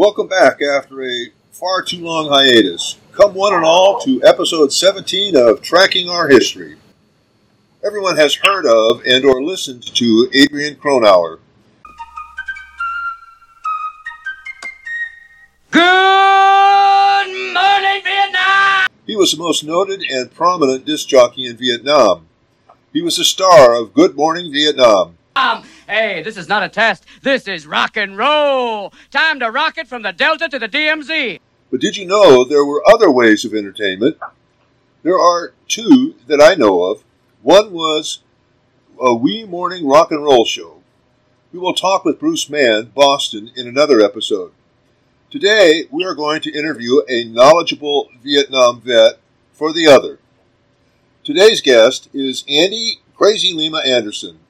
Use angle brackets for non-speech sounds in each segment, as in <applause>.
Welcome back after a far too long hiatus. Come one and all to episode 17 of Tracking Our History. Everyone has heard of and or listened to Adrian Cronauer. Good morning, Vietnam! He was the most noted and prominent disc jockey in Vietnam. He was the star of Good Morning Vietnam. Um, hey, this is not a test. This is rock and roll. Time to rock it from the Delta to the DMZ. But did you know there were other ways of entertainment? There are two that I know of. One was a wee morning rock and roll show. We will talk with Bruce Mann, Boston, in another episode. Today, we are going to interview a knowledgeable Vietnam vet for the other. Today's guest is Andy Crazy Lima Anderson.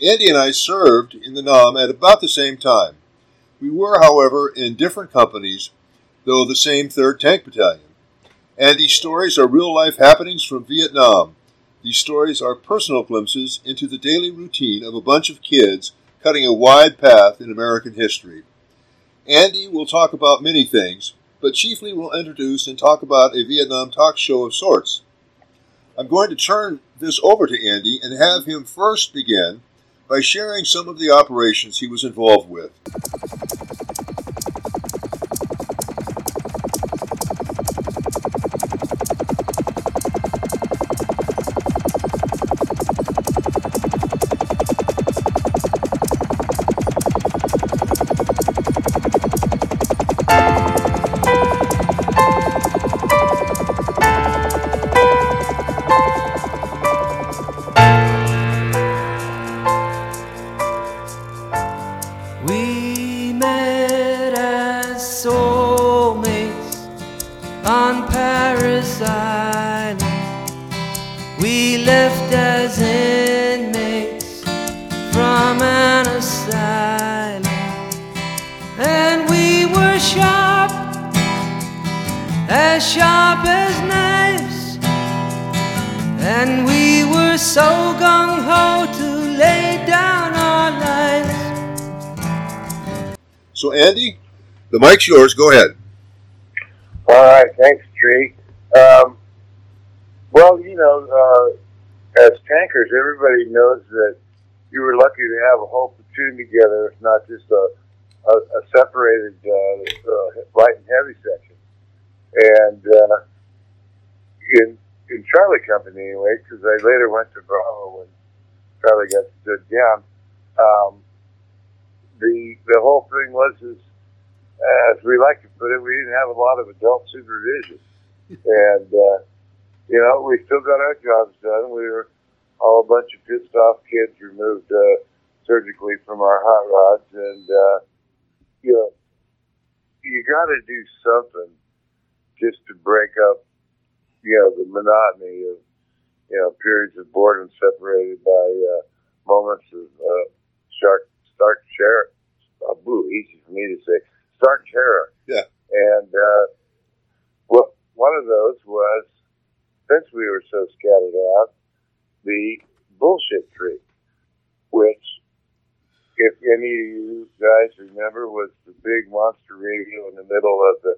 Andy and I served in the NAM at about the same time. We were, however, in different companies, though the same 3rd Tank Battalion. And these stories are real life happenings from Vietnam. These stories are personal glimpses into the daily routine of a bunch of kids cutting a wide path in American history. Andy will talk about many things, but chiefly will introduce and talk about a Vietnam talk show of sorts. I'm going to turn this over to Andy and have him first begin by sharing some of the operations he was involved with. Mic's yours. Go ahead. All right, thanks, Tree. Um, well, you know, uh, as tankers, everybody knows that you were lucky to have a whole platoon together, if not just a, a, a separated uh, uh, light and heavy section. And uh, in in Charlie Company, anyway, because I later went to Bravo when Charlie got stood down. Um, the the whole thing was is as we like to put it, we didn't have a lot of adult supervision, and uh, you know we still got our jobs done. We were all a bunch of pissed off kids removed uh, surgically from our hot rods, and uh, you know you got to do something just to break up you know the monotony of you know periods of boredom separated by uh, moments of uh, stark stark terror. Uh, boo, easy for me to say stark terror. Yeah. And uh, well, one of those was since we were so scattered out, the bullshit tree, which, if any of you guys remember, was the big monster radio in the middle of the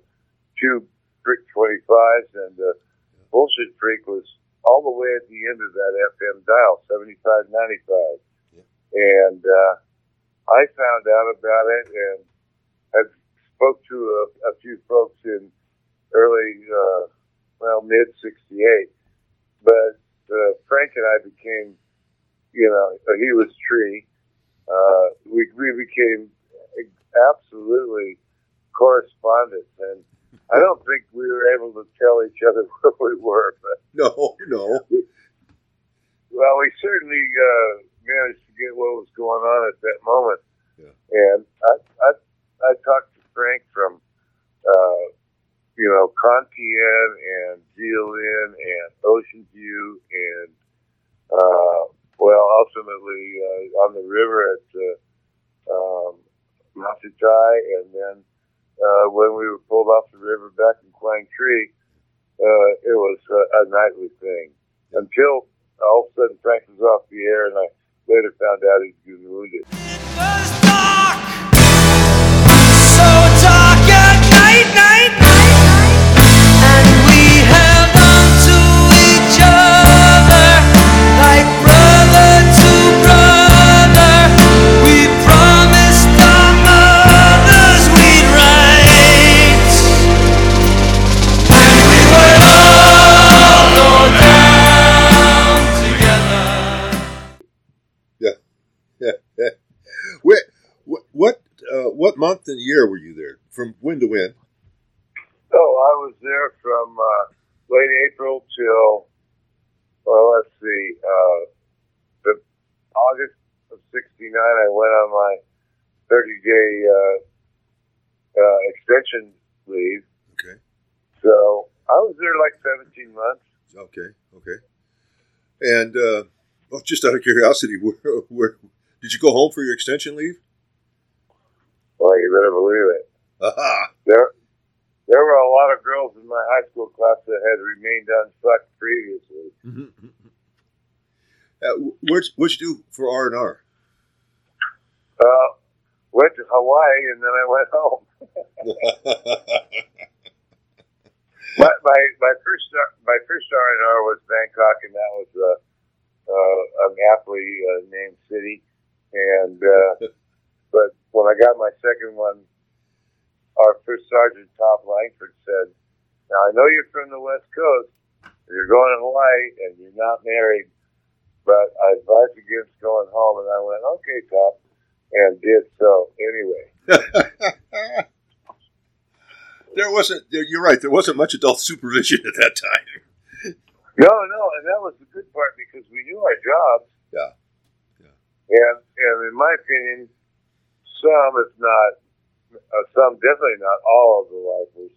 two brick 25s, and the bullshit freak was all the way at the end of that FM dial, 7595. Yeah. And uh, I found out about it and had spoke to a, a few folks in early, uh, well, mid 68. But uh, Frank and I became, you know, he was Tree. Uh, we, we became absolutely correspondents. And I <laughs> don't think we were able to tell each other <laughs> where we were, but No, no. well, we certainly uh, managed to get what was going on at that moment. Yeah. And I, I, I talked to Frank from, uh, you know, Con Thien and Zealand and Ocean View and, uh, well, ultimately uh, on the river at uh, um, Masutai, and then uh, when we were pulled off the river back in Quang Tri, uh, it was uh, a nightly thing. Until all of a sudden Frank was off the air, and I later found out he'd been wounded. was dark month and year were you there? From when to when? Oh, I was there from uh, late April till well, let's see, uh, the August of '69. I went on my 30 day uh, uh, extension leave. Okay. So I was there like 17 months. Okay. Okay. And uh, well, just out of curiosity, <laughs> where, where did you go home for your extension leave? Well, you better believe it. <laughs> There, there were a lot of girls in my high school class that had remained unsucked previously. <laughs> Uh, what'd, what'd you do for R and R? Uh, went to Hawaii and then I went home. <laughs> my, my my first my first R and R was Bangkok, and that was uh, uh, an aptly uh, named city. And uh, but when I got my second one, our first sergeant Tom Langford said, "Now I know you're from the West Coast, you're going to Hawaii, and you're not married, but I advise against going home." And I went, "Okay, Tom," and did so anyway. <laughs> there wasn't. You're right. There wasn't much adult supervision at that time. No, no, and that was the good part because we knew our jobs. Yeah. Yeah. And and in my opinion, some, if not uh, some, definitely not all of the lifers,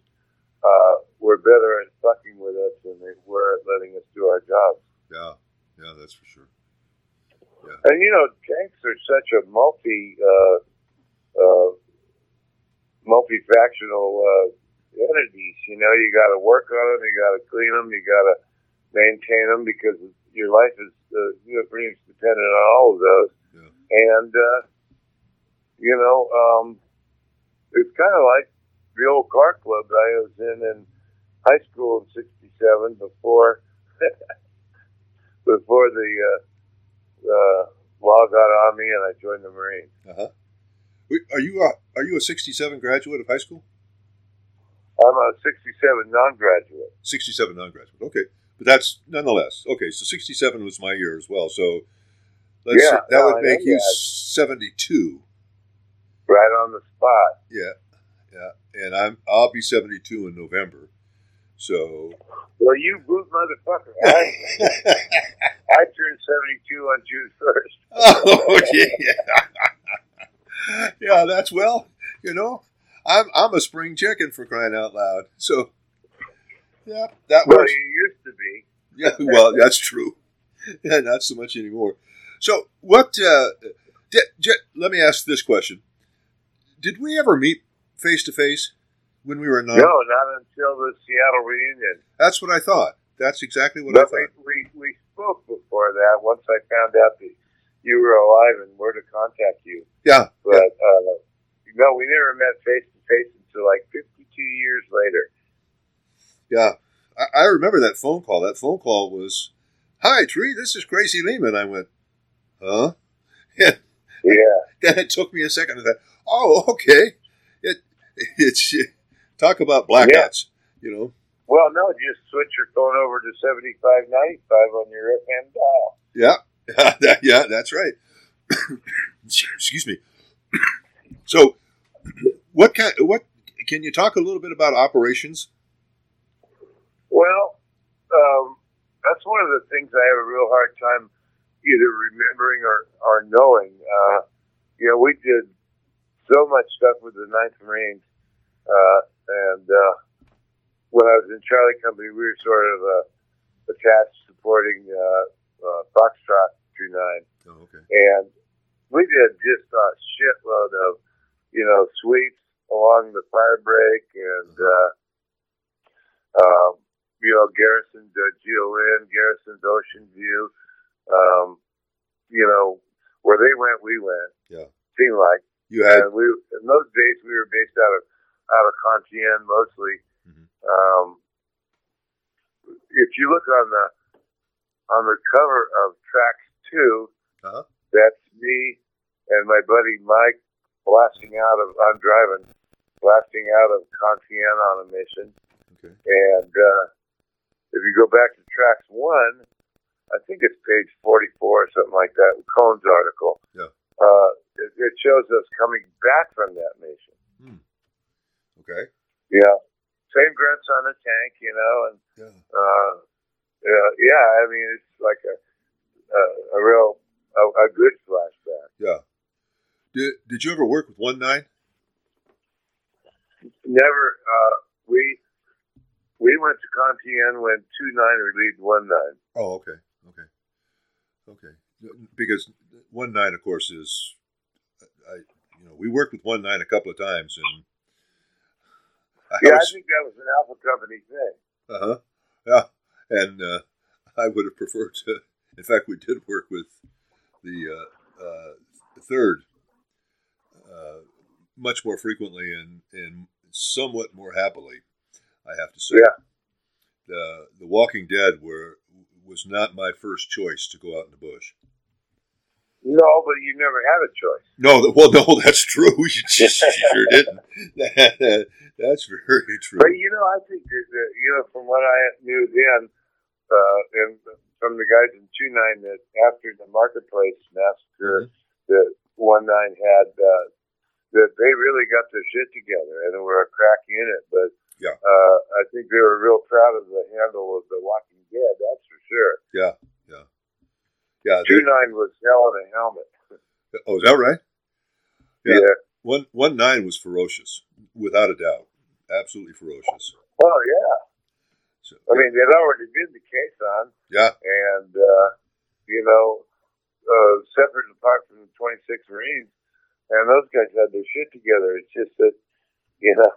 uh, were better at fucking with us than they were at letting us do our jobs. Yeah. Yeah, that's for sure. And you know, tanks are such a multi, uh, uh, multi-factional uh, entities. You know, you got to work on them, you got to clean them, you got to maintain them because your life is uh, you know, pretty much dependent on all of those. Yeah. And uh, you know, um, it's kind of like the old car club that I was in in high school in '67 before <laughs> before the uh, uh, law got on me and I joined the Marines. Uh huh. Are you a, are you a '67 graduate of high school? I'm a '67 non-graduate. '67 non-graduate. Okay, but that's nonetheless okay. So '67 was my year as well. So Yeah, that no, would make you 72. Right on the spot. Yeah, yeah. And I'm I'll be 72 in November. So Well, you boot motherfucker. I, <laughs> I turned 72 on June 1st. <laughs> oh yeah, <laughs> yeah. That's well, you know, I'm I'm a spring chicken for crying out loud. So yeah, that Well, works. you used to be. Yeah, well, that's true. Yeah, not so much anymore. So, what? Uh, let me ask this question: Did we ever meet face to face when we were nine? No, not until the Seattle reunion. That's what I thought. That's exactly what But I thought. we, we spoke before that once I found out that you were alive and where to contact you. Yeah, But, uh, no, we never met face to face until like 52 years later. yeah. I, I remember that phone call. That phone call was, "Hi, Tree. This is Crazy Lehman." I went, "Huh?" Yeah. <laughs> Yeah. Then it took me a second to that. Oh, <laughs> okay. It it's talk about blackouts. You know. Well, no, just switch your phone over to 7595 on your FM dial. Yeah, <laughs> yeah, that's right. <coughs> Excuse me. <coughs> So, <coughs> what kind? What can you talk a little bit about operations? Well, um, that's one of the things I have a real hard time either remembering or, or knowing. Uh, you know, we did so much stuff with the Ninth Marines, uh, and uh, when I was in Charlie Company, we were sort of uh, attached supporting uh, uh, Foxtrot 29 Oh, okay. and we did just a shitload of, you know, sweeps along the fire break and, uh, um, you know, Garrison's uh, Gio Linh, Garrison's Ocean View, um, you know, where they went, we went. Yeah. Seemed like, You had and we in those days we were based out of out of Con Thien mostly. Mhm. Um, if you look on the on the cover of Tracks Two, Uh-huh. that's me and my buddy Mike blasting out of I'm driving, blasting out of Con Thien on a mission. okay. And uh, if you go back to Tracks One, I think it's page 44 or something like that, Cohn's article. Yeah. Uh, it, it shows us coming back from that mission. Okay. Yeah, same grunts on the tank, you know, and Yeah. uh, yeah, yeah. I mean, it's like a a, a real a, a good flashback. Yeah. Did Did you ever work with one nine? Never. Uh, we we went to Con Thien when two nine relieved one nine. Oh, okay, okay, okay. Because one nine, of course, is I. You know, we worked with one nine a couple of times, and I Yeah, I think that was an Alpha Company thing. uh huh, yeah, and uh, I would have preferred to. In fact, we did work with the uh, uh, third uh, much more frequently and and somewhat more happily. I have to say, Yeah. the the Walking Dead were was not my first choice to go out in the bush. No, but you never had a choice. No, well, no, <laughs> that's true. You <laughs> just you sure didn't. <laughs> that's very true. But you know, I think that, you know, from what I knew then, uh, and from the guys in two nine, that after the marketplace massacre, that one nine had, uh, that they really got their shit together and were a crack unit. But Yeah. uh, I think they were real proud of the handle of the Walking Dead. That's for sure. Yeah, yeah, yeah. Two nine was hell in a helmet. oh, is that right? Yeah. yeah. One one nine was ferocious, without a doubt, absolutely ferocious. Oh yeah. So, I mean, they'd already been the case on. yeah, and uh, you know, uh, separate and apart from the 26 Marines, and those guys had their shit together. It's just that, you know,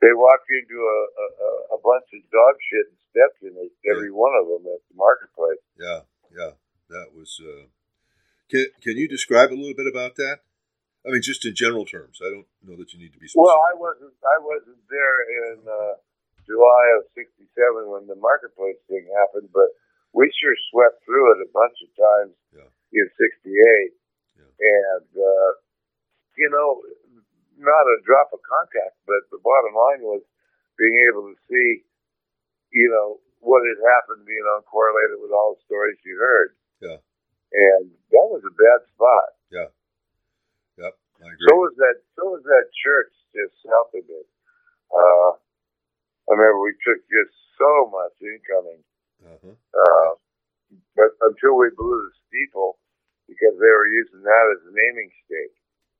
they walked into a, a, a bunch of dog shit and stepped in it, every one of them at the marketplace. yeah, yeah. That was. Uh, can Can you describe a little bit about that? I mean, just in general terms. I don't know that you need to be specific. Well, I wasn't, I wasn't there in uh, July of '67 when the marketplace thing happened, but we sure swept through it a bunch of times Yeah. in '68, Yeah. and uh, you know, not a drop of contact, but the bottom line was being able to see, you know, what had happened, being uncorrelated with all the stories you heard. Yeah. And that was a bad spot. Yeah. Yep, I agree. So was that. So was that church just south of it. Uh, I remember we took just so much incoming, uh-huh. uh, but until we blew the steeple because they were using that as a naming stake.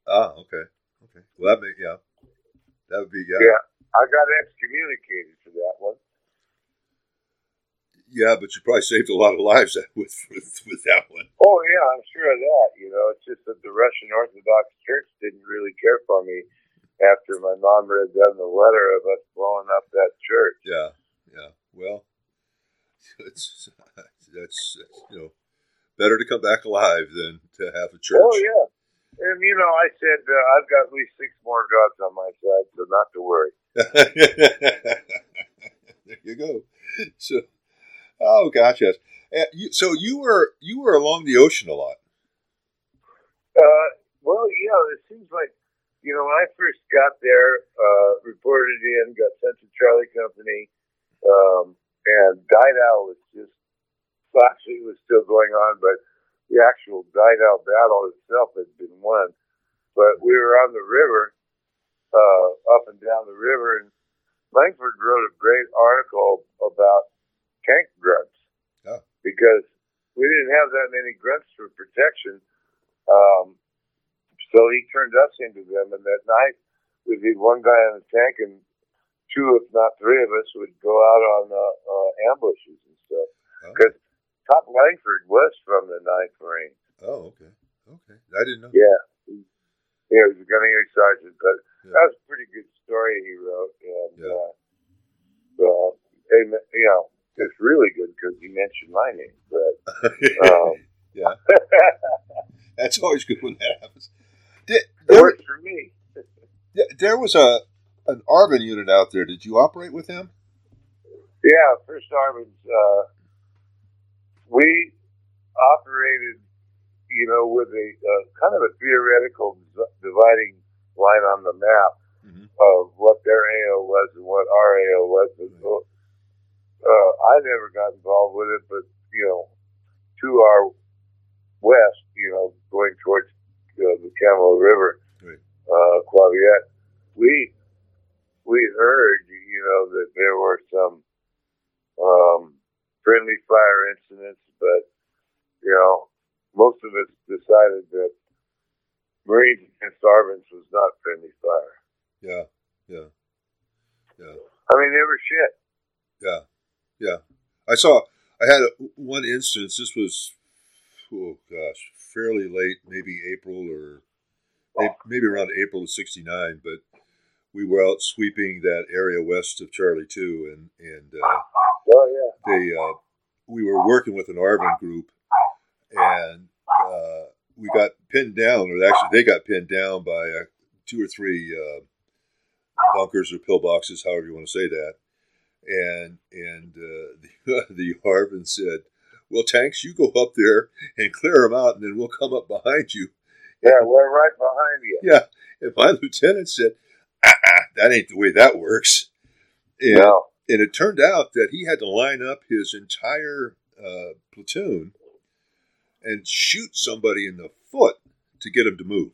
Ah, okay, okay. Well, that may yeah, that would be yeah. Yeah. I got excommunicated for that one. Yeah, but you probably saved a lot of lives <laughs> with with, with that one. Oh yeah, I'm sure of that. You know, it's just that the Russian Orthodox Church didn't really care for me after my mom read them the letter of us blowing up that church. Yeah, yeah. Well, <laughs> it's <laughs> that's, that's you know better to come back alive than to have a church. Oh yeah. And you know, I said uh, I've got at least six more gods on my side, so not to worry. there you go. So, oh. Uh, you, so you were you were along the ocean a lot. Uh, well, yeah, it seems like you know when I first got there, uh, reported in, got sent to Charlie Company, um, and Dai Do was just it was still going on, but the actual Dai Do battle itself had been won. But we were on the river, uh, up and down the river, and Langford wrote a great article about tank grunts Oh. because we didn't have that many grunts for protection. Um, so he turned us into them, and that night we'd be one guy on the tank, and two, if not three of us, would go out on uh, uh, ambushes and stuff. Oh, Because Top Langford was from the Ninth Marine. oh, okay, okay. I didn't know. Yeah, yeah, he was a gunnery sergeant, but Yeah. that was a pretty good story he wrote, and Yeah. uh, uh, you know, it's really good because you mentioned my name, but. Um, <laughs> yeah, <laughs> that's always good when that happens. Did, It there, works for me. there was a an ARVN unit out there. Did you operate with him? Yeah, First Army's, uh, we operated, you know, with a uh, kind of a theoretical dividing line on the map Mhm. of what their AO was and what our AO was. And uh, I never got involved with it, but, you know, to our west, you know, going towards uh, the Cam Lo River, Right. uh, we we heard, you know, that there were some um, friendly fire incidents, but you know, most of us decided that Marines against ARVNs was not friendly fire. Yeah, yeah, yeah, I mean, they were shit. yeah, yeah. I saw. I had a, one instance. This was, oh gosh, fairly late, maybe April or may- maybe around April of '69. But we were out sweeping that area west of Charlie Two, and and uh, Oh yeah. they uh, we were working with an ARVN group, and uh, we got pinned down, or actually they got pinned down by uh, two or three uh, bunkers or pillboxes, however you want to say that. And and uh, <laughs> the, the ARVN said, "Well, tanks, you go up there and clear them out, and then we'll come up behind you." Yeah, we're right behind you. Yeah, and my lieutenant said, "Ah, "That ain't the way that works." And, No. and it turned out that he had to line up his entire uh, platoon and shoot somebody in the foot to get him to move.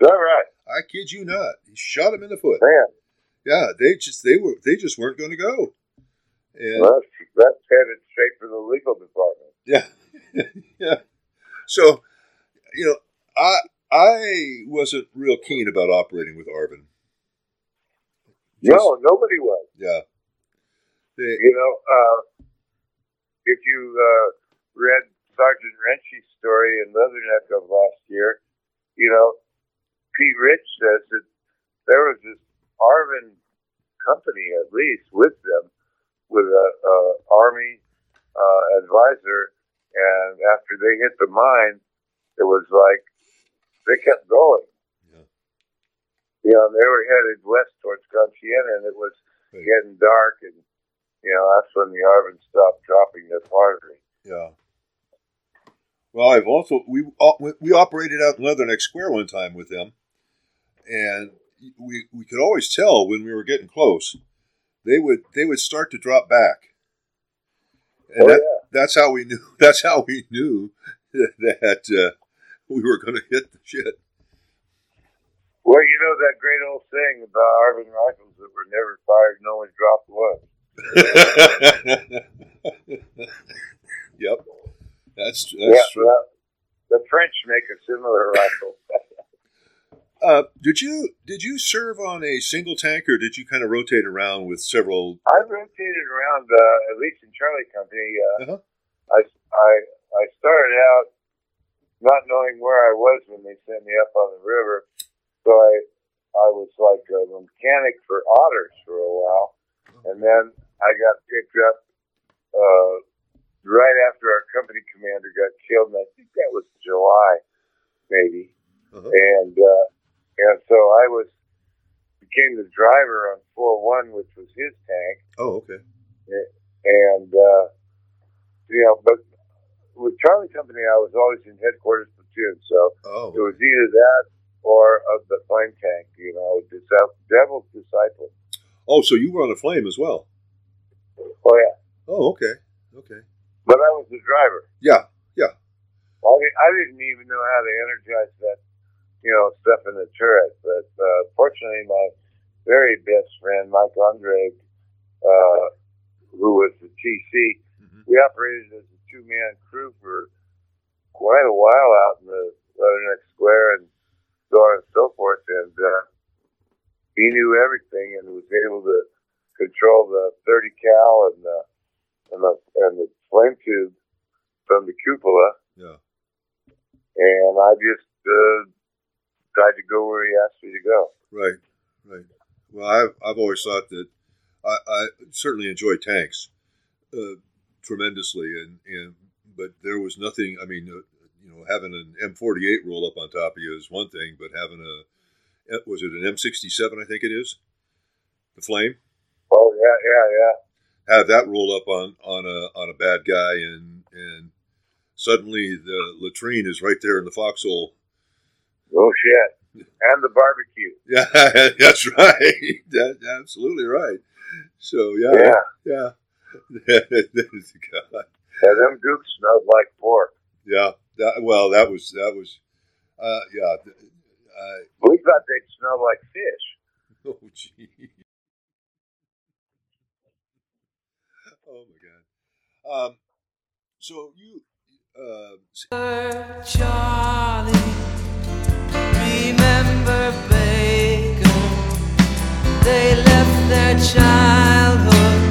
Is that right? I kid you not. He shot him in the foot. Man, Yeah, they just they were they just weren't going to go. And that's, that's headed straight for the legal department. yeah, <laughs> yeah. So, you know, I I wasn't real keen about operating with ARVN. Just- no, nobody was. Yeah. They, You know, uh, if you uh, read Sergeant Wrenchy's story in Leatherneck of last year, you know, Pete Rich says that there was this ARVN company, at least, with them, with a, a Army uh, advisor, and after they hit the mine, it was like they kept going. Yeah. You know, they were headed west towards Conchiena, and it was Right. getting dark, and you know that's when the ARVN stopped dropping their artery. Yeah. Well, I've also we we operated out in Leatherneck Square one time with them, and we we could always tell when we were getting close. They would they would start to drop back, and Oh, that, yeah. that's how we knew. <laughs> That's how we knew <laughs> that uh, we were going to hit the shit. Well, you know that great old saying about ARVN rifles that were never fired, no one dropped one. <laughs> yep, that's that's yeah, true. well, the French make a similar rifle. Uh, did you did you serve on a single tank or did you kind of rotate around with several? I rotated around, uh, at least in Charlie Company. Uh, Uh-huh. I, I, I started out not knowing where I was when they sent me up on the river, so I, I was like a mechanic for otters for a while, and then I got picked up uh, right after our company commander got killed, and I think that was July, maybe, Uh-huh. and uh, and so I was became the driver on 4-1, which was his tank Oh, okay. and uh, you know, but with Charlie Company, I was always in headquarters platoon, so Oh, it was either that or of the flame tank. You know, Dis- Devil's Disciple. oh, so you were on a flame as well. Oh yeah, Oh, okay, okay. but I was the driver. Yeah, yeah. I I didn't even know how to energize that, you know, stuff in the turret. But uh, fortunately, my very best friend Mike Andre, uh, who was the TC, Mhm. we operated as a two man crew for quite a while out in the Leatherneck Square and so on and so forth. And uh, he knew everything and was able to control the 30 cal and the and the and the flame tube from the cupola. yeah. And I just uh, tried to go where he asked me to go. Right, right. Well, I've I've always thought that I, I certainly enjoy tanks uh, tremendously, and and but there was nothing. I mean, uh, you know, having an M48 roll up on top of you is one thing, but having a was it an M67? I think it is the flame. Oh yeah, yeah, yeah. have that roll up on on a on a bad guy and and suddenly the latrine is right there in the foxhole. Oh shit. And the barbecue. <laughs> Yeah, <laughs> that's right. <laughs> That's absolutely right. So yeah, Yeah. yeah. God. Yeah, them gooks smelled like pork. Yeah. That, well, that was that was. Uh, yeah. Uh, We thought they'd smell like fish. oh gee. Oh my God. Um. So you. Uh, Charlie, remember. They left their childhood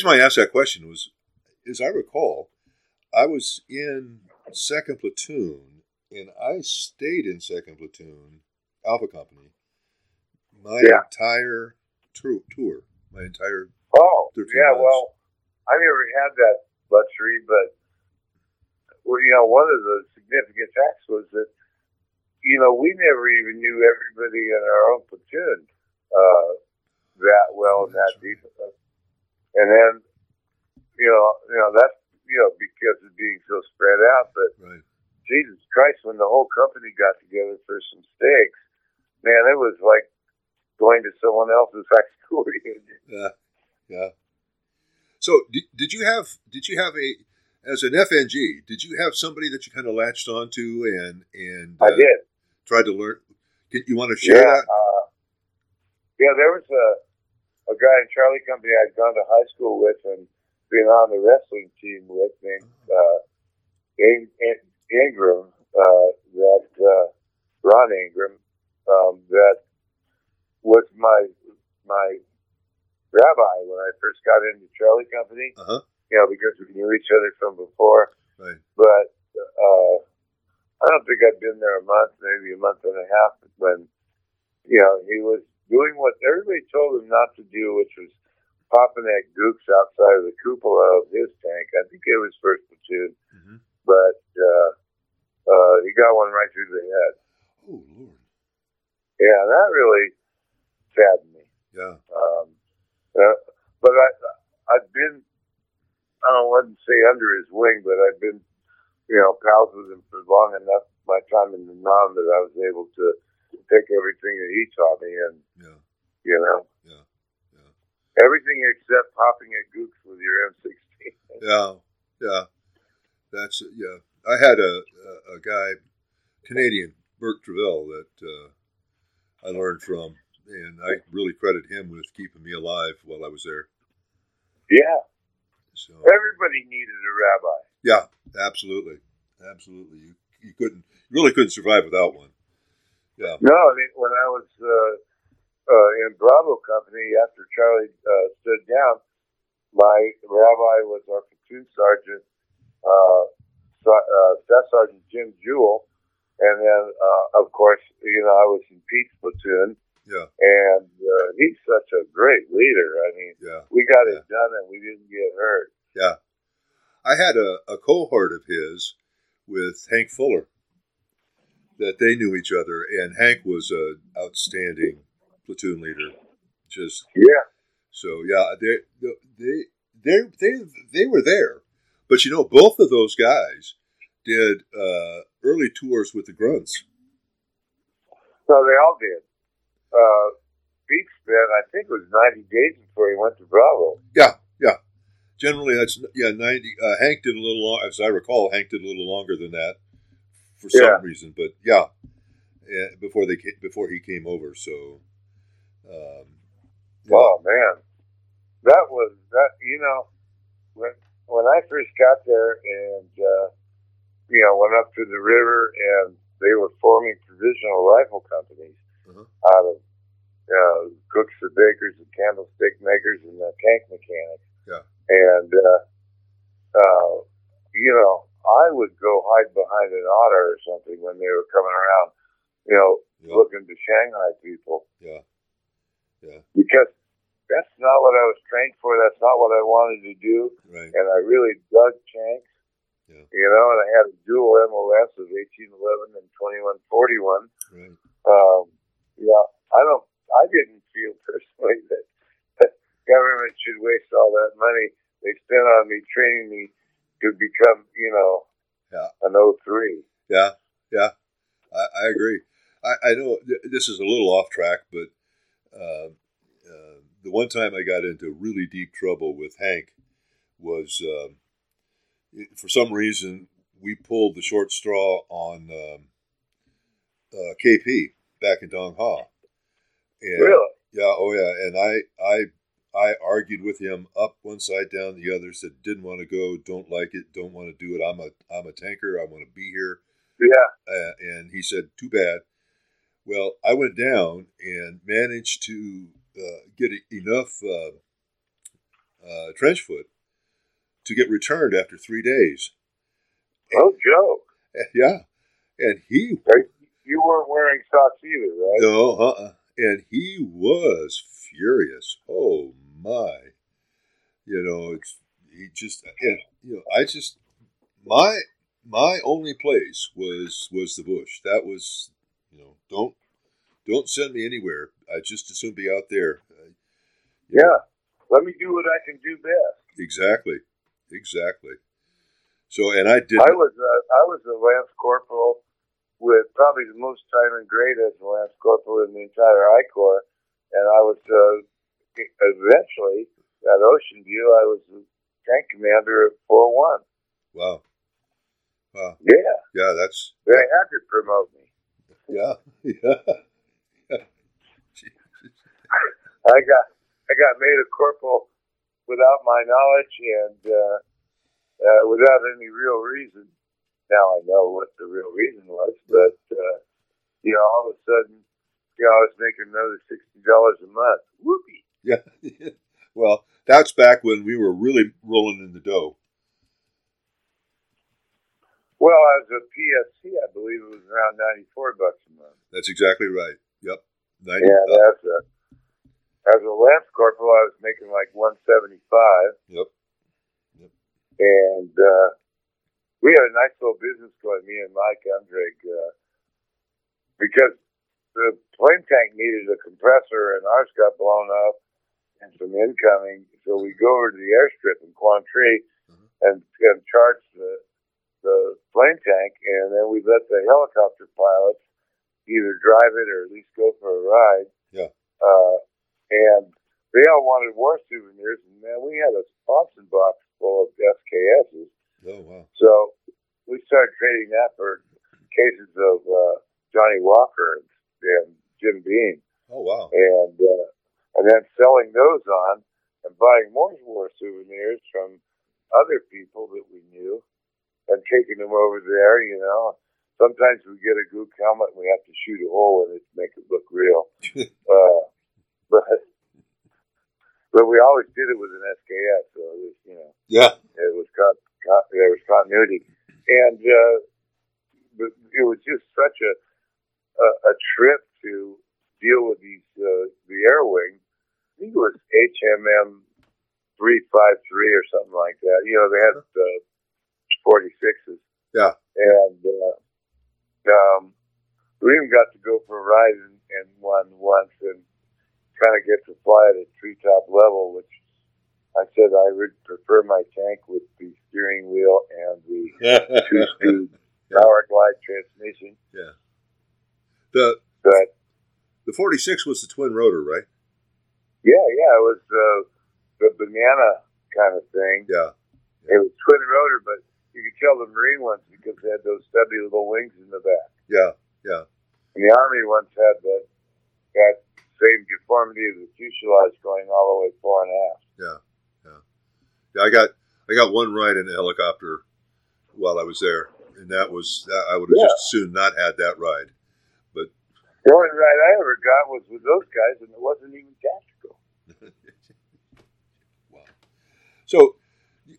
reason why I asked that question was, as I recall, I was in second platoon, and I stayed in second platoon, Alpha Company, my Yeah. entire tour, tour, my entire. Oh, 13 yeah. months. Well, I never had that luxury, but well, you know, one of the significant facts was that you know we never even knew everybody in our own platoon uh, that well and that deep. And then, you know, you know that's you know because of being so spread out. But Right. Jesus Christ, when the whole company got together for some steaks, man, it was like going to someone else's high school <laughs> reunion. Yeah. Yeah. So did, did you have did you have a as an FNG did you have somebody that you kind of latched onto and and I uh, did. tried to learn? Can, you want to share yeah, that? Uh, yeah, there was a a guy in Charlie Company I'd gone to high school with and been on the wrestling team with named uh, In- In- Ingram. Uh, that uh, Ron Ingram. Um, that was my my rabbi when I first got into Charlie Company. Uh huh. You know, because we knew each other from before. Right. But uh, I don't think I'd been there a month, maybe a month and a half when, you know, he was doing what everybody told him not to do, which was popping that gooks outside of the cupola of his tank. I think it was first platoon, hmm but uh, uh, he got one right through the head. Oh Lord. Yeah, that really saddened me. Yeah. Um, uh, but I, I've been, I don't want to say under his wing, but I've been, you know, pals with him for long enough. My time in the Nam that I was able to take everything that he taught me, and Yeah. you know, Yeah. Yeah. everything except popping at gooks with your M16. Yeah, yeah, that's yeah. I had a a, a guy, Canadian Bert Travell, that uh, I learned from, and I really credit him with keeping me alive while I was there. Yeah, So everybody needed a rabbi. yeah, absolutely, absolutely. You you couldn't you really couldn't survive without one. Yeah, No, I mean, when I was uh, uh, in Bravo Company after Charlie uh, stood down, my rabbi was our platoon sergeant, uh, uh, Staff Sergeant Jim Jewell, and then uh, of course, you know, I was in Pete's platoon, yeah, and uh, he's such a great leader. I mean, yeah, we got Yeah. it done, and we didn't get hurt. yeah. I had a, a cohort of his with Hank Fuller that they knew each other, and Hank was an outstanding platoon leader. Just Yeah, So yeah, they they they they they were there, but you know, both of those guys did uh, early tours with the Grunts. so they all did. Uh, spent, I think it was 90 days before he went to Bravo. Yeah, yeah. Generally, that's yeah ninety. Uh, Hank did a little long, as I recall. Hank did a little longer than that for some Yeah. reason, but yeah, yeah, before they came, before he came over. So, um, yeah. Oh man, that was that. You know, when when I first got there and uh, you know went up to the river and they were forming provisional rifle companies. Uh-huh. out of uh, cooks and bakers and candlestick makers and uh, tank mechanics. Yeah. And uh, uh, you know, I would go hide behind an otter or something when they were coming around. You know, Yeah. looking to Shanghai people Yeah. Yeah. because that's not what I was trained for. That's not what I wanted to do. Right. And I really dug tanks. Yeah. You know, and I had a dual MOS of 1811 and 2141. Right. Um, yeah, I don't. I didn't feel <laughs> personally that, that government should waste all that money they spent on me training me to become, you know, Yeah. an O three. Yeah, yeah, I, I agree. I, I know this is a little off track, but uh, uh, the one time I got into really deep trouble with Hank was um, it- for some reason we pulled the short straw on um, uh, KP back in Dong Ha. And, Really? Yeah, oh yeah, and I I I argued with him up one side, down the other. Said didn't want to go, don't like it, don't want to do it. I'm a I'm a tanker. I want to be here. Yeah. Uh, and he said, "Too bad." Well, I went down and managed to uh, get enough uh, uh, trench foot to get returned after three days. No joke. Yeah, and he You weren't wearing socks either, right? no, uh-uh. And he was furious. Oh my! You know, it's he just and you know I just my my only place was was the bush. That was you know don't don't send me anywhere. I just as soon be out there. Uh, Yeah. Let me do what I can do best. exactly, exactly. So and I did. I was uh, I was a lance corporal with probably the most time and grade as a lance corporal in the entire I Corps, and I was uh, eventually at Ocean View. I was the tank commander at four one. wow, wow, Yeah, yeah, that's they had to promote me. yeah, <laughs> yeah. I got I got made a corporal without my knowledge and uh, uh, without any real reason. Now I know what the real reason was, but uh, you know, all of a sudden, you know, I was making another sixty dollars a month. Whoopee! Yeah. <laughs> well, that's back when we were really rolling in the dough. Well, as a PFC, I believe it was around ninety-four bucks a month. That's exactly right. Yep. 90, Yeah, that's a. As a lance corporal, I was making like one seventy-five. Yep. Yep. And uh, we had a nice little business going, me and Mike Undrake, uh, because the flame tank needed a compressor and ours got blown up and some incoming. So we go over to the airstrip in Quang Tri Mhm. and, and charge the, the flame tank, and then we let the helicopter pilots either drive it or at least go for a ride. Yeah. Uh, and they all wanted war souvenirs, and man, we had a Thompson box full of SKSs. Oh, wow. So we started trading that for cases of uh, Johnnie Walker and, and Jim Beam, Oh, wow. and uh, and then selling those on and buying more war souvenirs from other people that we knew and taking them over there. You know, sometimes we get a gook helmet and we have to shoot a hole in it to make it look real. <laughs> uh, but but we always did it with an SKS, so it was you know Yeah. it was con- there was continuity, and uh, it was just such a, a a trip to deal with these uh, the air wing. I think it was HMM three five three or something like that. You know, they had the forty sixes. Yeah. and uh, um, we even got to go for a ride in, in one once and kind of get to fly at a treetop level, which I said I would prefer my tank with the steering wheel and the <laughs> two-speed power glide transmission. Yeah. The But the 46 was the twin rotor, right? yeah, yeah, it was uh, the banana kind of thing. Yeah. It was twin rotor, but you could tell the Marine ones because they had those stubby little wings in the back. Yeah. Yeah. And the Army ones had that that same deformity of the fuselage going all the way fore and aft. Yeah. I got I got one ride in a helicopter while I was there, and that was I would have Yeah. just soon not had that ride. But The only ride I ever got was with those guys, and it wasn't even tactical. <laughs> wow. So,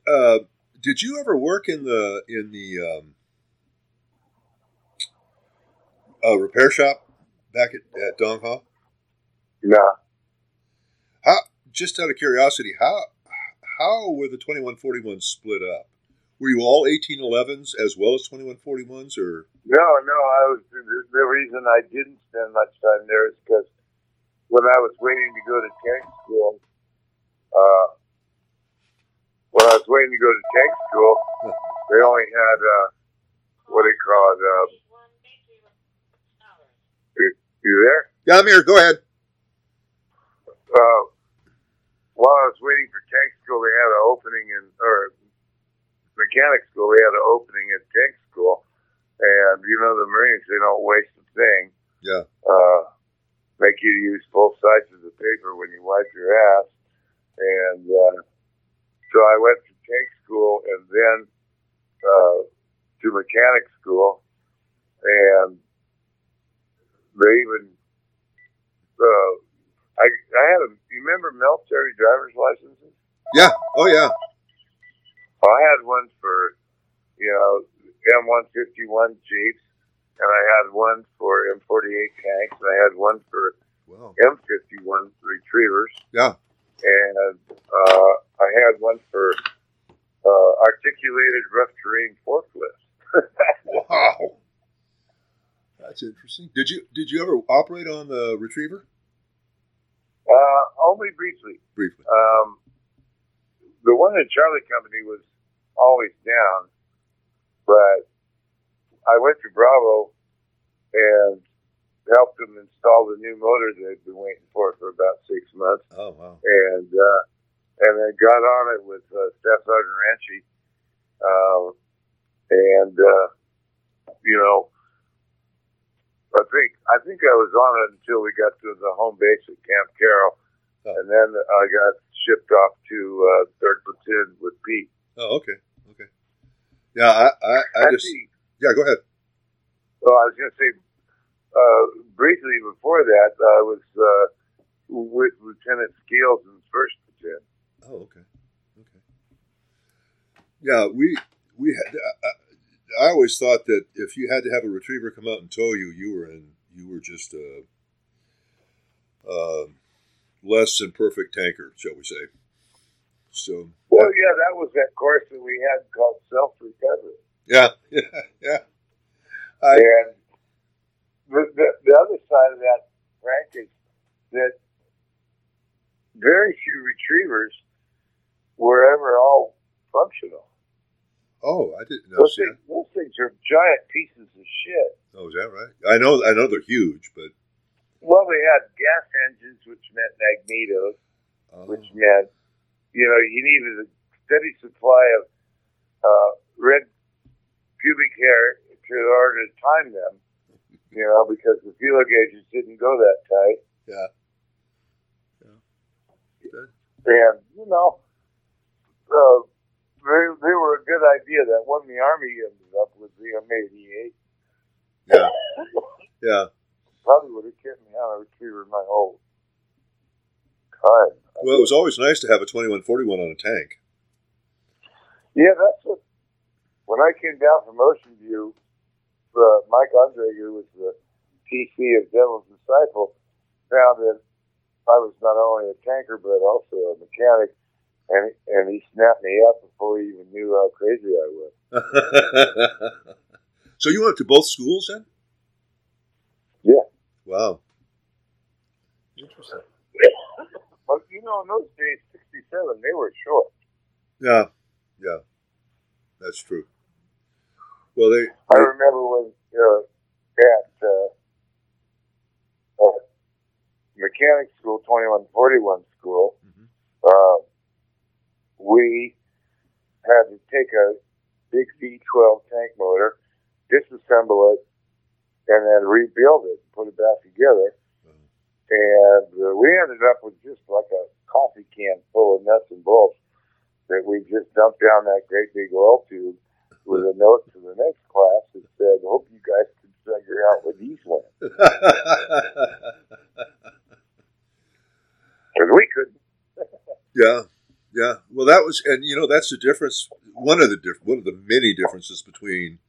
uh, did you ever work in the in the um, uh, repair shop back at, at Dong Ha? No. How? Just out of curiosity, how how were the twenty one forty ones split up? Were you all eighteen elevens as well as twenty one forty ones, or No, no. I was the, reason I didn't spend much time there is because when I was waiting to go to tank school, uh, when I was waiting to go to tank school, they only had uh, what they you call it? Uh, you, you there? yeah, I'm here. Go ahead. uh, while I was waiting for tank school, they had an opening in, or mechanic school, they had an opening at tank school. And, you know, the Marines, they don't waste a thing. Yeah. Uh, make you use both sides of the paper when you wipe your ass. And, uh, so I went to tank school and then, uh, to mechanic school. And they even, uh, I I had a. You remember military driver's licenses? Yeah. Oh yeah. Well, I had one for, you know, M151 Jeeps, and I had one for M48 tanks, and I had one for Wow. M51 retrievers, Yeah. and uh, I had one for uh, articulated rough terrain forklifts. <laughs> Wow. That's interesting. Did you did you ever operate on the retriever? uh, only briefly. Briefly. Um, the one in Charlie Company was always down, but I went to Bravo and helped them install the new motor they'd been waiting for for about six months, Oh wow. and uh, and then got on it with uh, Staff Sergeant Ranchi, uh, and uh, you know. I think I think I was on it until we got to the home base at Camp Carroll, Oh. and then I got shipped off to uh, third platoon with Pete. Oh okay. Okay. Yeah. I I, I just yeah. Go ahead. well, I was going to say uh, briefly before that, I was uh, with Lieutenant Scales in first platoon. Oh okay. Okay. Yeah. We we had. I, I always thought that if you had to have a retriever come out and tow you, you were in. You were just a. Uh, less than perfect tanker, shall we say? So Well, yeah, that was that course that we had called self recovery. yeah, <laughs> yeah, yeah. I, And the, the, the other side of that, Frank, is that very few retrievers were ever all functional. oh, I didn't know. Those things, those things are giant pieces of shit. Oh, is that right? I know. I know they're huge, but Well, they had gas engines, which meant magnetos, uh, which meant, you know, you needed a steady supply of uh, red pubic hair to, in order to time them, you know, because the feeler gauges didn't go that tight. yeah, Good. And, you know, uh, they, they were a good idea. That one the Army ended up with the M88 yeah, yeah. Probably would have kept me on a retriever my whole time. Well, it was always nice to have a twenty-one forty-one on a tank. Yeah, that's what. When I came down from Ocean View, uh, Mike Andre, who was the TC of Devil's Disciple, found that I was not only a tanker but also a mechanic, and and he snapped me up before he even knew how crazy I was. <laughs> so you went to both schools then? Yeah. Wow. Interesting. But you know, in those days, '67, they were short. Yeah, yeah, that's true. Well, they, I remember when uh, at uh, uh, mechanic school, 2141 school, Mhm. uh, we had to take a big V12 tank motor, disassemble it, and then rebuild it, put it back together. Mhm. And uh, we ended up with just like a coffee can full of nuts and bolts that we just dumped down that great big oil tube with a note to the next class that said, "Hope you guys can figure out what these went <laughs> because we couldn't. <laughs> yeah, yeah. Well, that was, and you know, that's the difference. One of the diff- one of the many differences between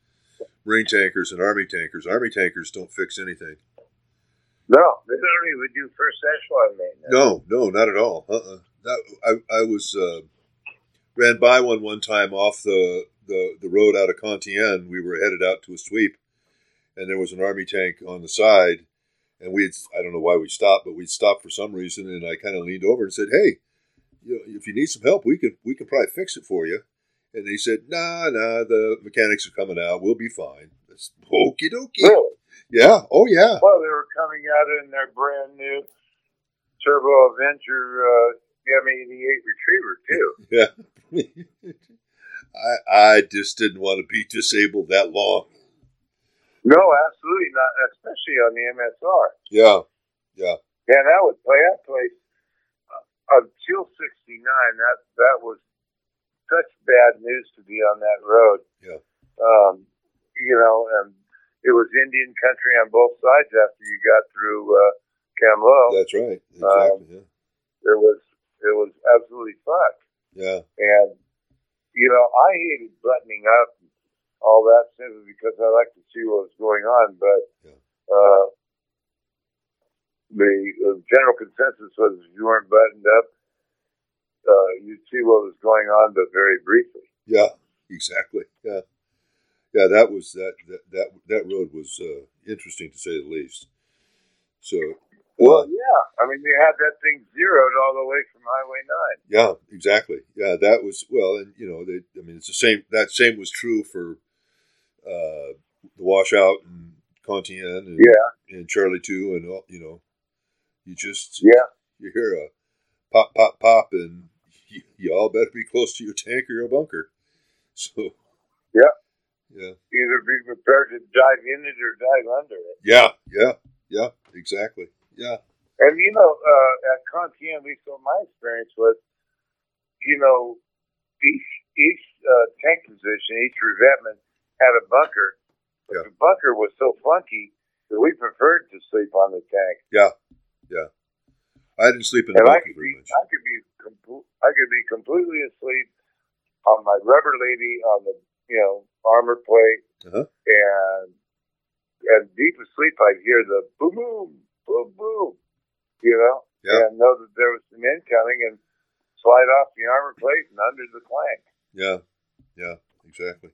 Marine tankers and Army tankers. Army tankers don't fix anything. No, they don't even do first echelon maintenance. No, no, not at all. Uh-uh. That I, I was uh, ran by one one time off the, the the road out of Con Thien. We were headed out to a sweep, and there was an army tank on the side, and we had, I don't know why we stopped, but we stopped for some reason, and I kind of leaned over and said, "Hey, you know, if you need some help, we could we can probably fix it for you." And they said, "Nah, nah, the mechanics are coming out. We'll be fine." That's okie dokie. Really? Yeah. Oh yeah. Well, they were coming out in their brand new Turbo Avenger uh, M88 Retriever too. <laughs> Yeah. I I just didn't want to be disabled that long. No, absolutely not, especially on the MSR. Yeah. Yeah. Yeah, that would play that place uh, until '69. That that was such bad news to be on that road. Yeah. Um, you know, and it was Indian country on both sides after you got through uh, Cam Lo. That's right. Exactly. Yeah. It was it was absolutely fucked. yeah. And you know, I hated buttoning up and all that simply because I like to see what was going on. But Yeah. uh, the, the general consensus was if you weren't buttoned up, uh, you'd see what was going on, but very briefly. Yeah. Exactly. Yeah. Yeah. That was that that that, that road was uh, interesting to say the least. So. Well, uh, yeah. I mean, they had that thing zeroed all the way from Highway 9. Yeah, exactly. Yeah, that was well, and you know, they. I mean, it's the same. That same was true for uh, the washout and Con Thien and Yeah, and Charlie too, and all. You know, you just yeah. you hear a pop, pop, pop, and you, you all better be close to your tank or your bunker. <laughs> So. Yeah. Yeah. Either be prepared to dive in it or dive under it. Yeah. Yeah. Yeah. Exactly. Yeah. And you know, uh, at Con Thien, at least what my experience was, you know, each each uh, tank position, each revetment had a bunker. But Yeah. the bunker was so funky that we preferred to sleep on the tank. I didn't sleep in the I could very be, much. I could be, I could be completely asleep on my rubber lady on the, you know, armor plate, Uh-huh. and and deep asleep, I'd hear the boom, boom, boom, boom, you know, Yeah. and know that there was some incoming, and slide off the armor plate and under the plank. Yeah, yeah, exactly.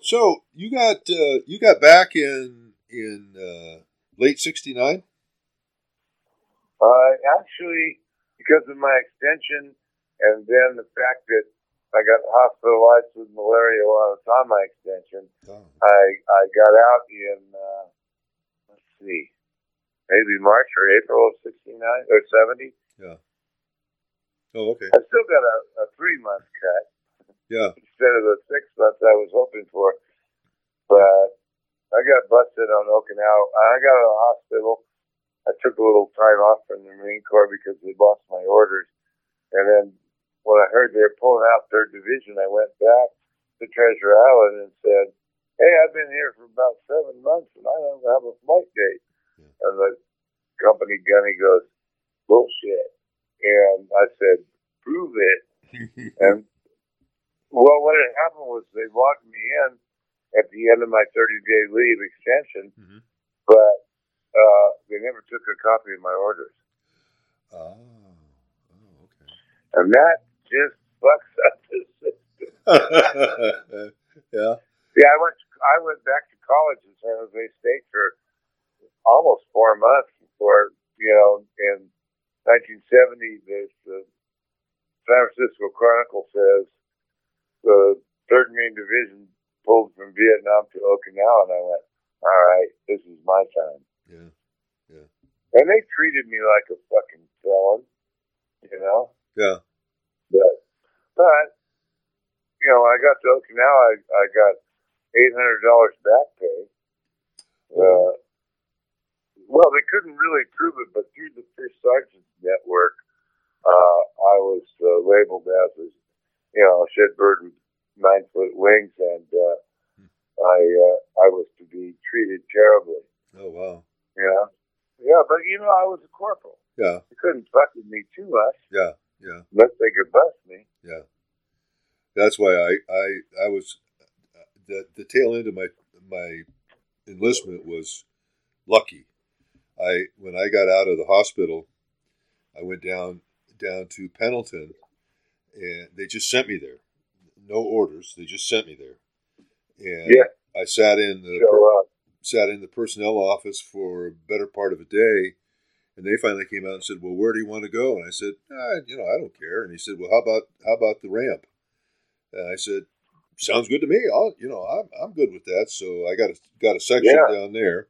So you got uh, you got back in in uh, late '69. Uh, actually, because of my extension, and then the fact that I got hospitalized with malaria while I was on my extension, Oh, I I got out in uh, let's see, maybe March or April of '69 or '70. Yeah. oh okay. I still got a, a three month cut Yeah, instead of the six months I was hoping for, but I got busted on Okinawa. I got out of the hospital. I took a little time off from the Marine Corps because they lost my orders, and then when I heard they were pulling out Third Division, I went back to Treasure Island and said, "Hey, I've been here for about seven months and I don't have a flight date." And the company gunny goes, "Bullshit," and I said, "Prove it." <laughs> And well, what had happened was they locked me in at the end of my 30 day leave extension, Mhm. but they never took a copy of my orders. oh, oh, And that just fucks up the system. <laughs> yeah, Yeah, I went I went back to college in San Jose State for almost four months before, you know, in 1970, the, the uh, San Francisco Chronicle says the 3rd Marine Division pulled from Vietnam to Okinawa, and I went, all right, this is my time. yeah, And they treated me like a fucking felon, you know? yeah. But, but you know, when I got to Okinawa, I, I got $800 back pay. Uh, well, they couldn't really prove it, but through the Fish Sergeants Network, uh, I was uh, labeled as a, you know, a shitbird with nine foot wings and uh, I uh, I was to be treated terribly. Oh wow. Yeah, yeah, but you know, I was a corporal. Yeah. They couldn't fuck with me too much. Yeah. Yeah. Unless they could bust me. Yeah. That's why I I I was the the tail end of my my enlistment was lucky. I when I got out of the hospital, I went down down to Pendleton, and they just sent me there. No orders. They just sent me there, and Yeah. I sat in the. Sat in the personnel office for a better part of a day, and they finally came out and said, "Well, where do you want to go?" And I said, ah, "You know, I don't care." And he said, "Well, how about how about the ramp?" And I said, "Sounds good to me. I'll, you know, I'm I'm good with that." So I got a got a section Yeah. down there,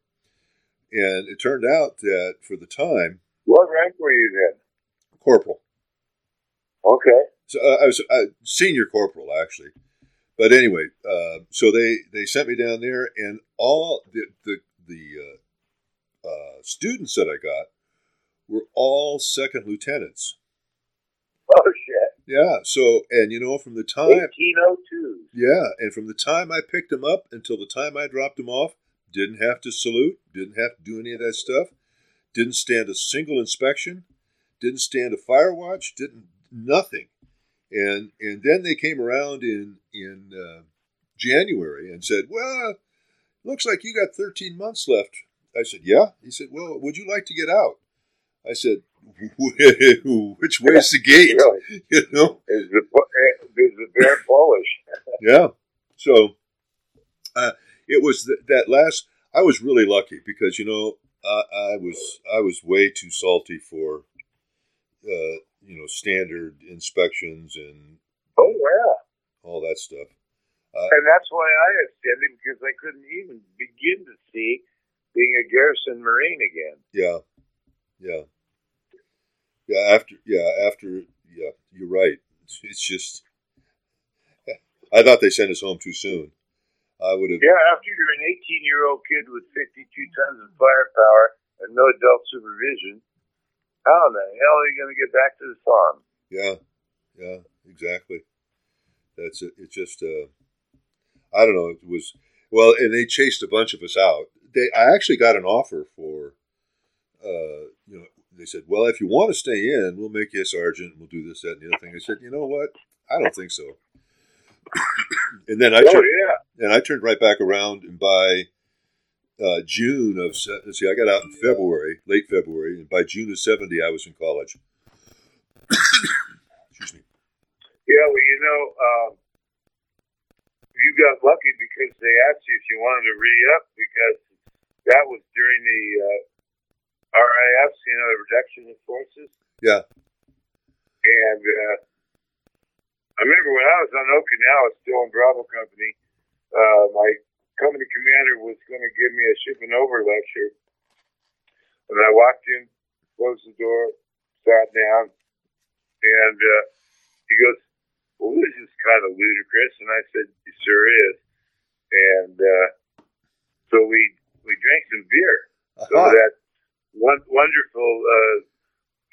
and it turned out that for the time, What rank were you then? corporal. Okay. So uh, I was uh, senior corporal actually, but anyway, uh, so they they sent me down there, and all the the the uh, uh, students that I got were all second lieutenants. Oh shit. Yeah. So and you know from the time 1802. yeah, and from the time I picked them up until the time I dropped them off, didn't have to salute, didn't have to do any of that stuff, didn't stand a single inspection, didn't stand a fire watch, didn't nothing. And and then they came around in in uh, January and said, "Well, looks like you got 13 months left." I said, "Yeah." He said, "Well, would you like to get out?" I said, <laughs> "Which way's the gate?" <laughs> Really? <laughs> You know. Is the eh, is the bear Polish? Yeah. So uh, it was th- that last. I was really lucky because you know I, I was I was way too salty for uh, you know standard inspections and Oh yeah. all that stuff. Uh, and that's why I extended because I couldn't even begin to see being a garrison marine again. Yeah, yeah, yeah. After yeah after yeah, you're right. It's, it's just <laughs> I thought they sent us home too soon. I would have Yeah, after you're an 18 year old kid with 52 tons of firepower and no adult supervision, how in the hell are you going to get back to the farm? Yeah, yeah, exactly. That's it. It's just, uh, I don't know. It was well, and they chased a bunch of us out. They, I actually got an offer for, uh, you know, they said, well, if you want to stay in, we'll make you a sergeant. We'll do this, that, and the other thing. I said, you know what? I don't think so. <coughs> and then I oh, turned, yeah. and I turned right back around, and by uh, June of see, I got out in February, late February, and by June of seventy, I was in college. <coughs> Excuse me. Yeah, well, you know, um, you got lucky because they asked you if you wanted to re up because that was during the uh, RIFs, you know, the reduction of forces. Yeah. And uh, I remember when I was on Okinawa, still in Bravo Company, uh, my company commander was going to give me a ship and over lecture. And I walked in, closed the door, sat down, and uh, he goes, Well, this is kind of ludicrous. And I said, It sure is. And uh, so we we drank some beer. So that one wonderful uh,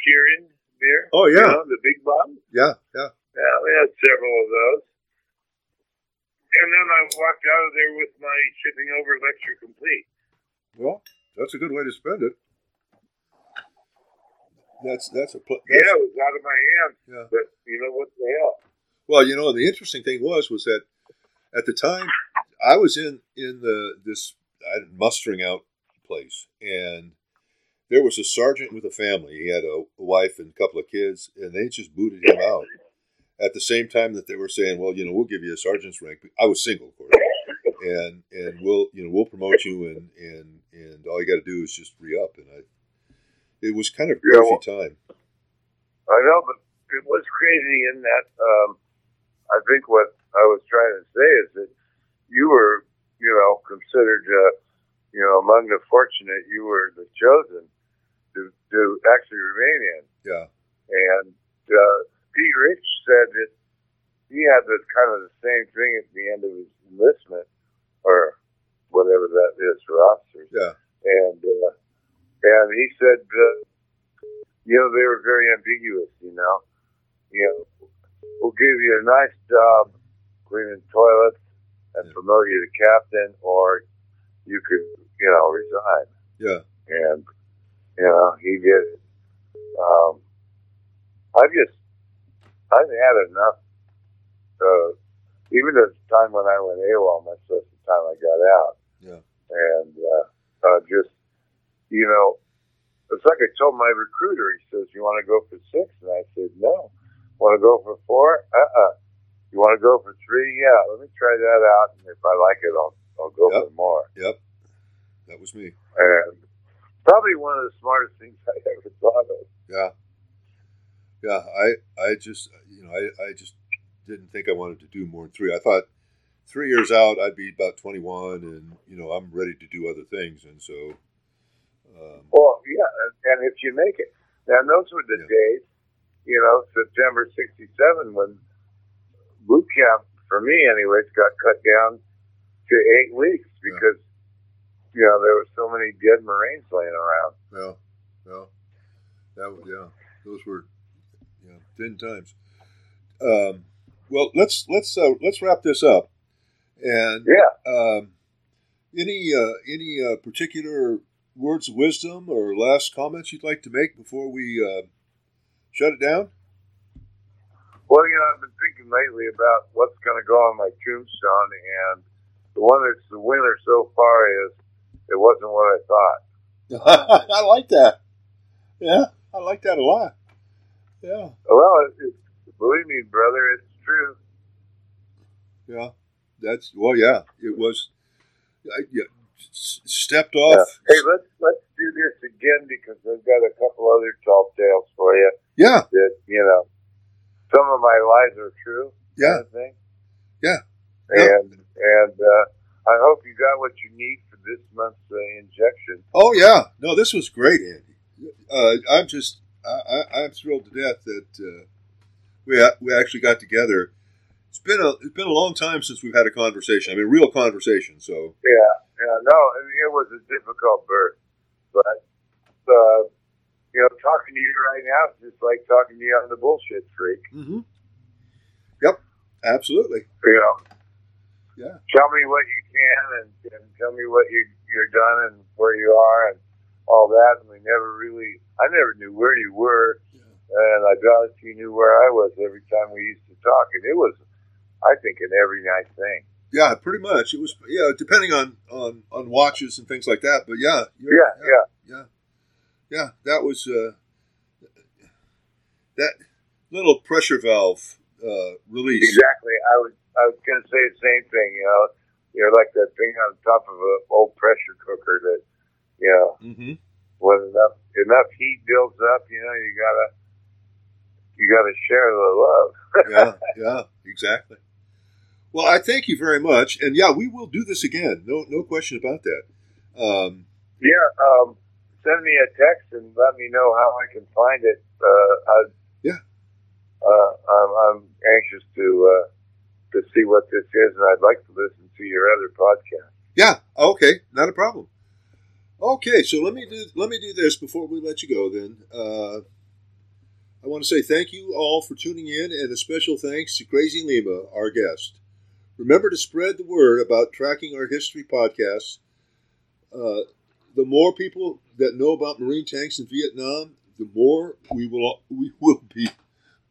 Kirin beer. Oh, you yeah. know, the big bottle. Yeah, yeah. Yeah, we had several of those. And then I walked out of there with my shipping over lecture complete. Well, that's a good way to spend it. That's that's a pl- Yeah, it was out of my hands, yeah. but you know what the hell? Well, you know, the interesting thing was was that at the time I was in in the this mustering out place, and there was a sergeant with a family. He had a, a wife and a couple of kids, and they just booted him out. At the same time that they were saying, "Well, you know, we'll give you a sergeant's rank." I was single, of course, and and we'll you know we'll promote you, and and and all you got to do is just re up. And I, it was kind of Yeah, crazy well- time. I know, but it was crazy in that um, I think what I was trying to say is that you were, you know, considered, uh, you know, among the fortunate. You were the chosen to to actually remain in. Yeah, And uh, Pete Rich said that he had the kind of the same thing at the end of his enlistment, or whatever that is for officers. yeah, And uh, and he said, uh, you know, they were very ambiguous. You know, you know, we'll give you a nice job cleaning toilets and Yeah. promote you to captain, or you could, you know, resign. Yeah. And you know, he did. it. Um, I just, I've had enough. Uh, even at the time when I went AWOL, much less the time I got out. Yeah. And uh, uh, just, you know, it's like I told my recruiter. He says, "You want to go for six? And I said, "No." Want to go for four? Uh-uh. You want to go for three? Yeah. Let me try that out, and if I like it, I'll I'll go Yep. for more. Yep. That was me. And probably one of the smartest things <laughs> I ever thought of. Yeah. Yeah. I I just you know I I just didn't think I wanted to do more than three. I thought three years out I'd be about twenty one, and you know I'm ready to do other things, and so. Um, Well, yeah, and- and if you make it, now those were the Yeah. days, you know, September '67 when boot camp for me, anyways, got cut down to eight weeks Yeah. because you know there were so many dead Marines laying around. well, well, that was yeah. Those were yeah thin times. Um, well, let's let's uh, let's wrap this up. And Yeah, um, any uh, any uh, particular words of wisdom or last comments you'd like to make before we uh, shut it down? well, you know, I've been thinking lately about what's going to go on my tombstone, and the one that's the winner so far is it wasn't what I thought. <laughs> I like that. Yeah, I like that a lot. Yeah, Well, it, it, believe me, brother, it's true. yeah. That's well, yeah. It was. I, yeah, stepped Yeah. off. Hey, let's let's do this again because I've got a couple other tall tales for you Yeah, that you know some of my lies are true. yeah, kind of thing. Yeah. Yeah. And and uh, I hope you got what you need for this month's uh, injection. Oh yeah, no, this was great, Andy. Uh, I'm just, I, I'm thrilled to death that uh, we we actually got together. It's been a it's been a long time since we've had a conversation. I mean, real conversation. So Yeah, yeah. No, I mean, it was a difficult birth, but uh, you know, talking to you right now is just like talking to you on the bullshit freak. mm-hmm. Yep, absolutely. You know, Yeah, tell me what you can and, and tell me what you you're done and where you are and all that. And we never really, I never knew where you were, and I doubt if you knew where I was every time we used to talk. And it was, I think, an every night thing. yeah. Pretty much. It was yeah, depending on on on watches and things like that. But yeah, you're- Yeah, yeah. yeah, yeah. That was uh, that little pressure valve uh, release. Exactly. I was I was going to say the same thing. You know, you're like that thing on top of an old pressure cooker that, you know, Mm-hmm. when enough enough heat builds up, you know, you gotta you gotta share the love. <laughs> yeah, yeah, exactly. Well, I thank you very much, and yeah, we will do this again. No, no question about that. Um, Yeah. Um, send me a text and let me know how I can find it. Uh, I, Yeah. Uh, I'm, I'm anxious to uh, to see what this is, and I'd like to listen to your other podcast. yeah, okay, not a problem. Okay, so let me do let me do this before we let you go. Then uh, I want to say thank you all for tuning in, and a special thanks to Crazy Lima, our guest. Remember to spread the word about tracking our history podcasts. Uh, the more people that know about Marine tanks in Vietnam, the more we will we will be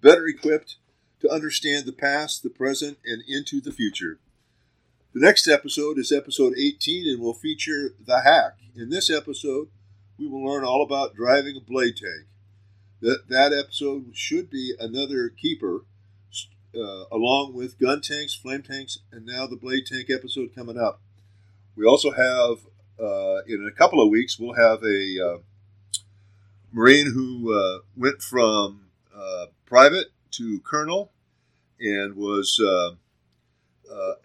better equipped to understand the past, the present, and into the future. The next episode is episode 18 and will feature the hack. In this episode, we will learn all about driving a blade tank. That that episode should be another keeper, uh, along with gun tanks, flame tanks, and now the blade tank episode coming up. We also have uh, in a couple of weeks we'll have a uh, Marine who uh, went from uh, private to colonel and was uh,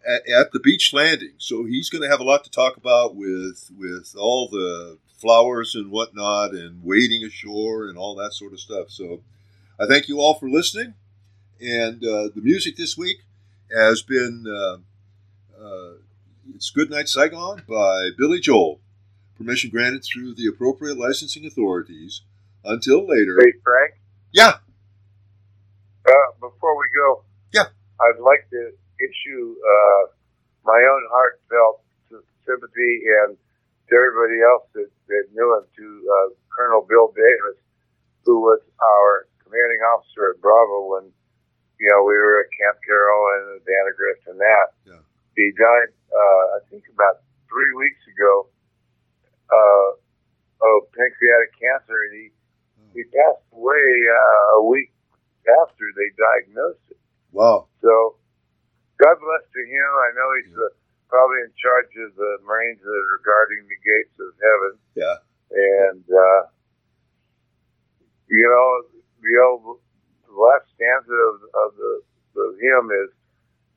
at, at the beach landing. So he's going to have a lot to talk about with with all the flowers and whatnot, and wading ashore and all that sort of stuff. So I thank you all for listening. And uh, the music this week has been uh, uh, it's Good Night Saigon by Billy Joel. Permission granted through the appropriate licensing authorities. Until later. Hey, Frank. Yeah. Uh, before we go, Yeah. I'd like to issue uh, my own heartfelt sympathy and to everybody else that, that knew him, to uh, Colonel Bill Davis, who was our commanding officer at Bravo when, you know, we were at Camp Carroll and at Vandegrift and that. Yeah. He died, uh, I think about three weeks ago, uh, of pancreatic cancer, and he, he passed away uh, a week after they diagnosed it. Wow. So, God bless to him. I know he's uh, probably in charge of the Marines that are guarding the gates of heaven. Yeah. And, uh, you know, the old the last stanza of, of the, the hymn is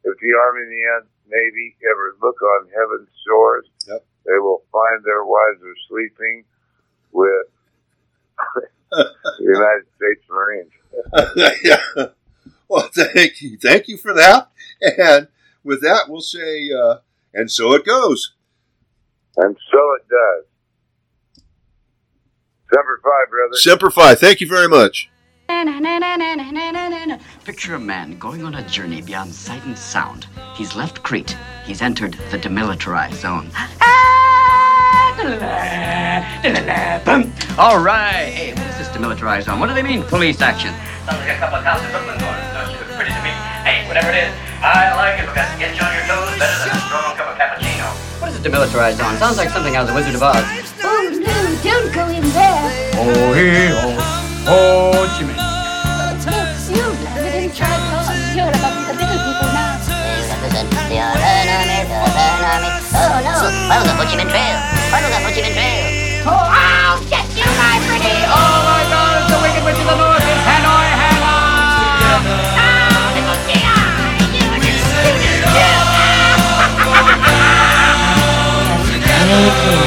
if the Army and the Navy ever look on heaven's shores, Yep. they will find their wives are sleeping with <laughs> the United States Marines. <laughs> yeah. Well, thank you. Thank you for that. And with that, we'll say, uh, and so it goes. And so it does. Semper Fi, brother. Semper Fi. Thank you very much. Picture a man going on a journey beyond sight and sound. He's left Crete. He's entered the demilitarized zone. All right. Hey, what is this demilitarized zone? What do they mean, police action? Sounds like a couple of cops in Brooklyn going. Sounds pretty to me. Hey, whatever it is, I like it because it gets you on your toes better than a strong cup of cappuccino. What is a demilitarized zone? Sounds like something out of the Wizard of Oz. Oh no, don't go in there. Oh, hey, oh, oh Ho Chi follow the Ho Chi Minh Trail. Follow the Ho Chi Minh Trail. Oh, I'll get you, my pretty. Oh my God, it's the Wicked Witch of the North. It's Hanoi Hannah. Oh,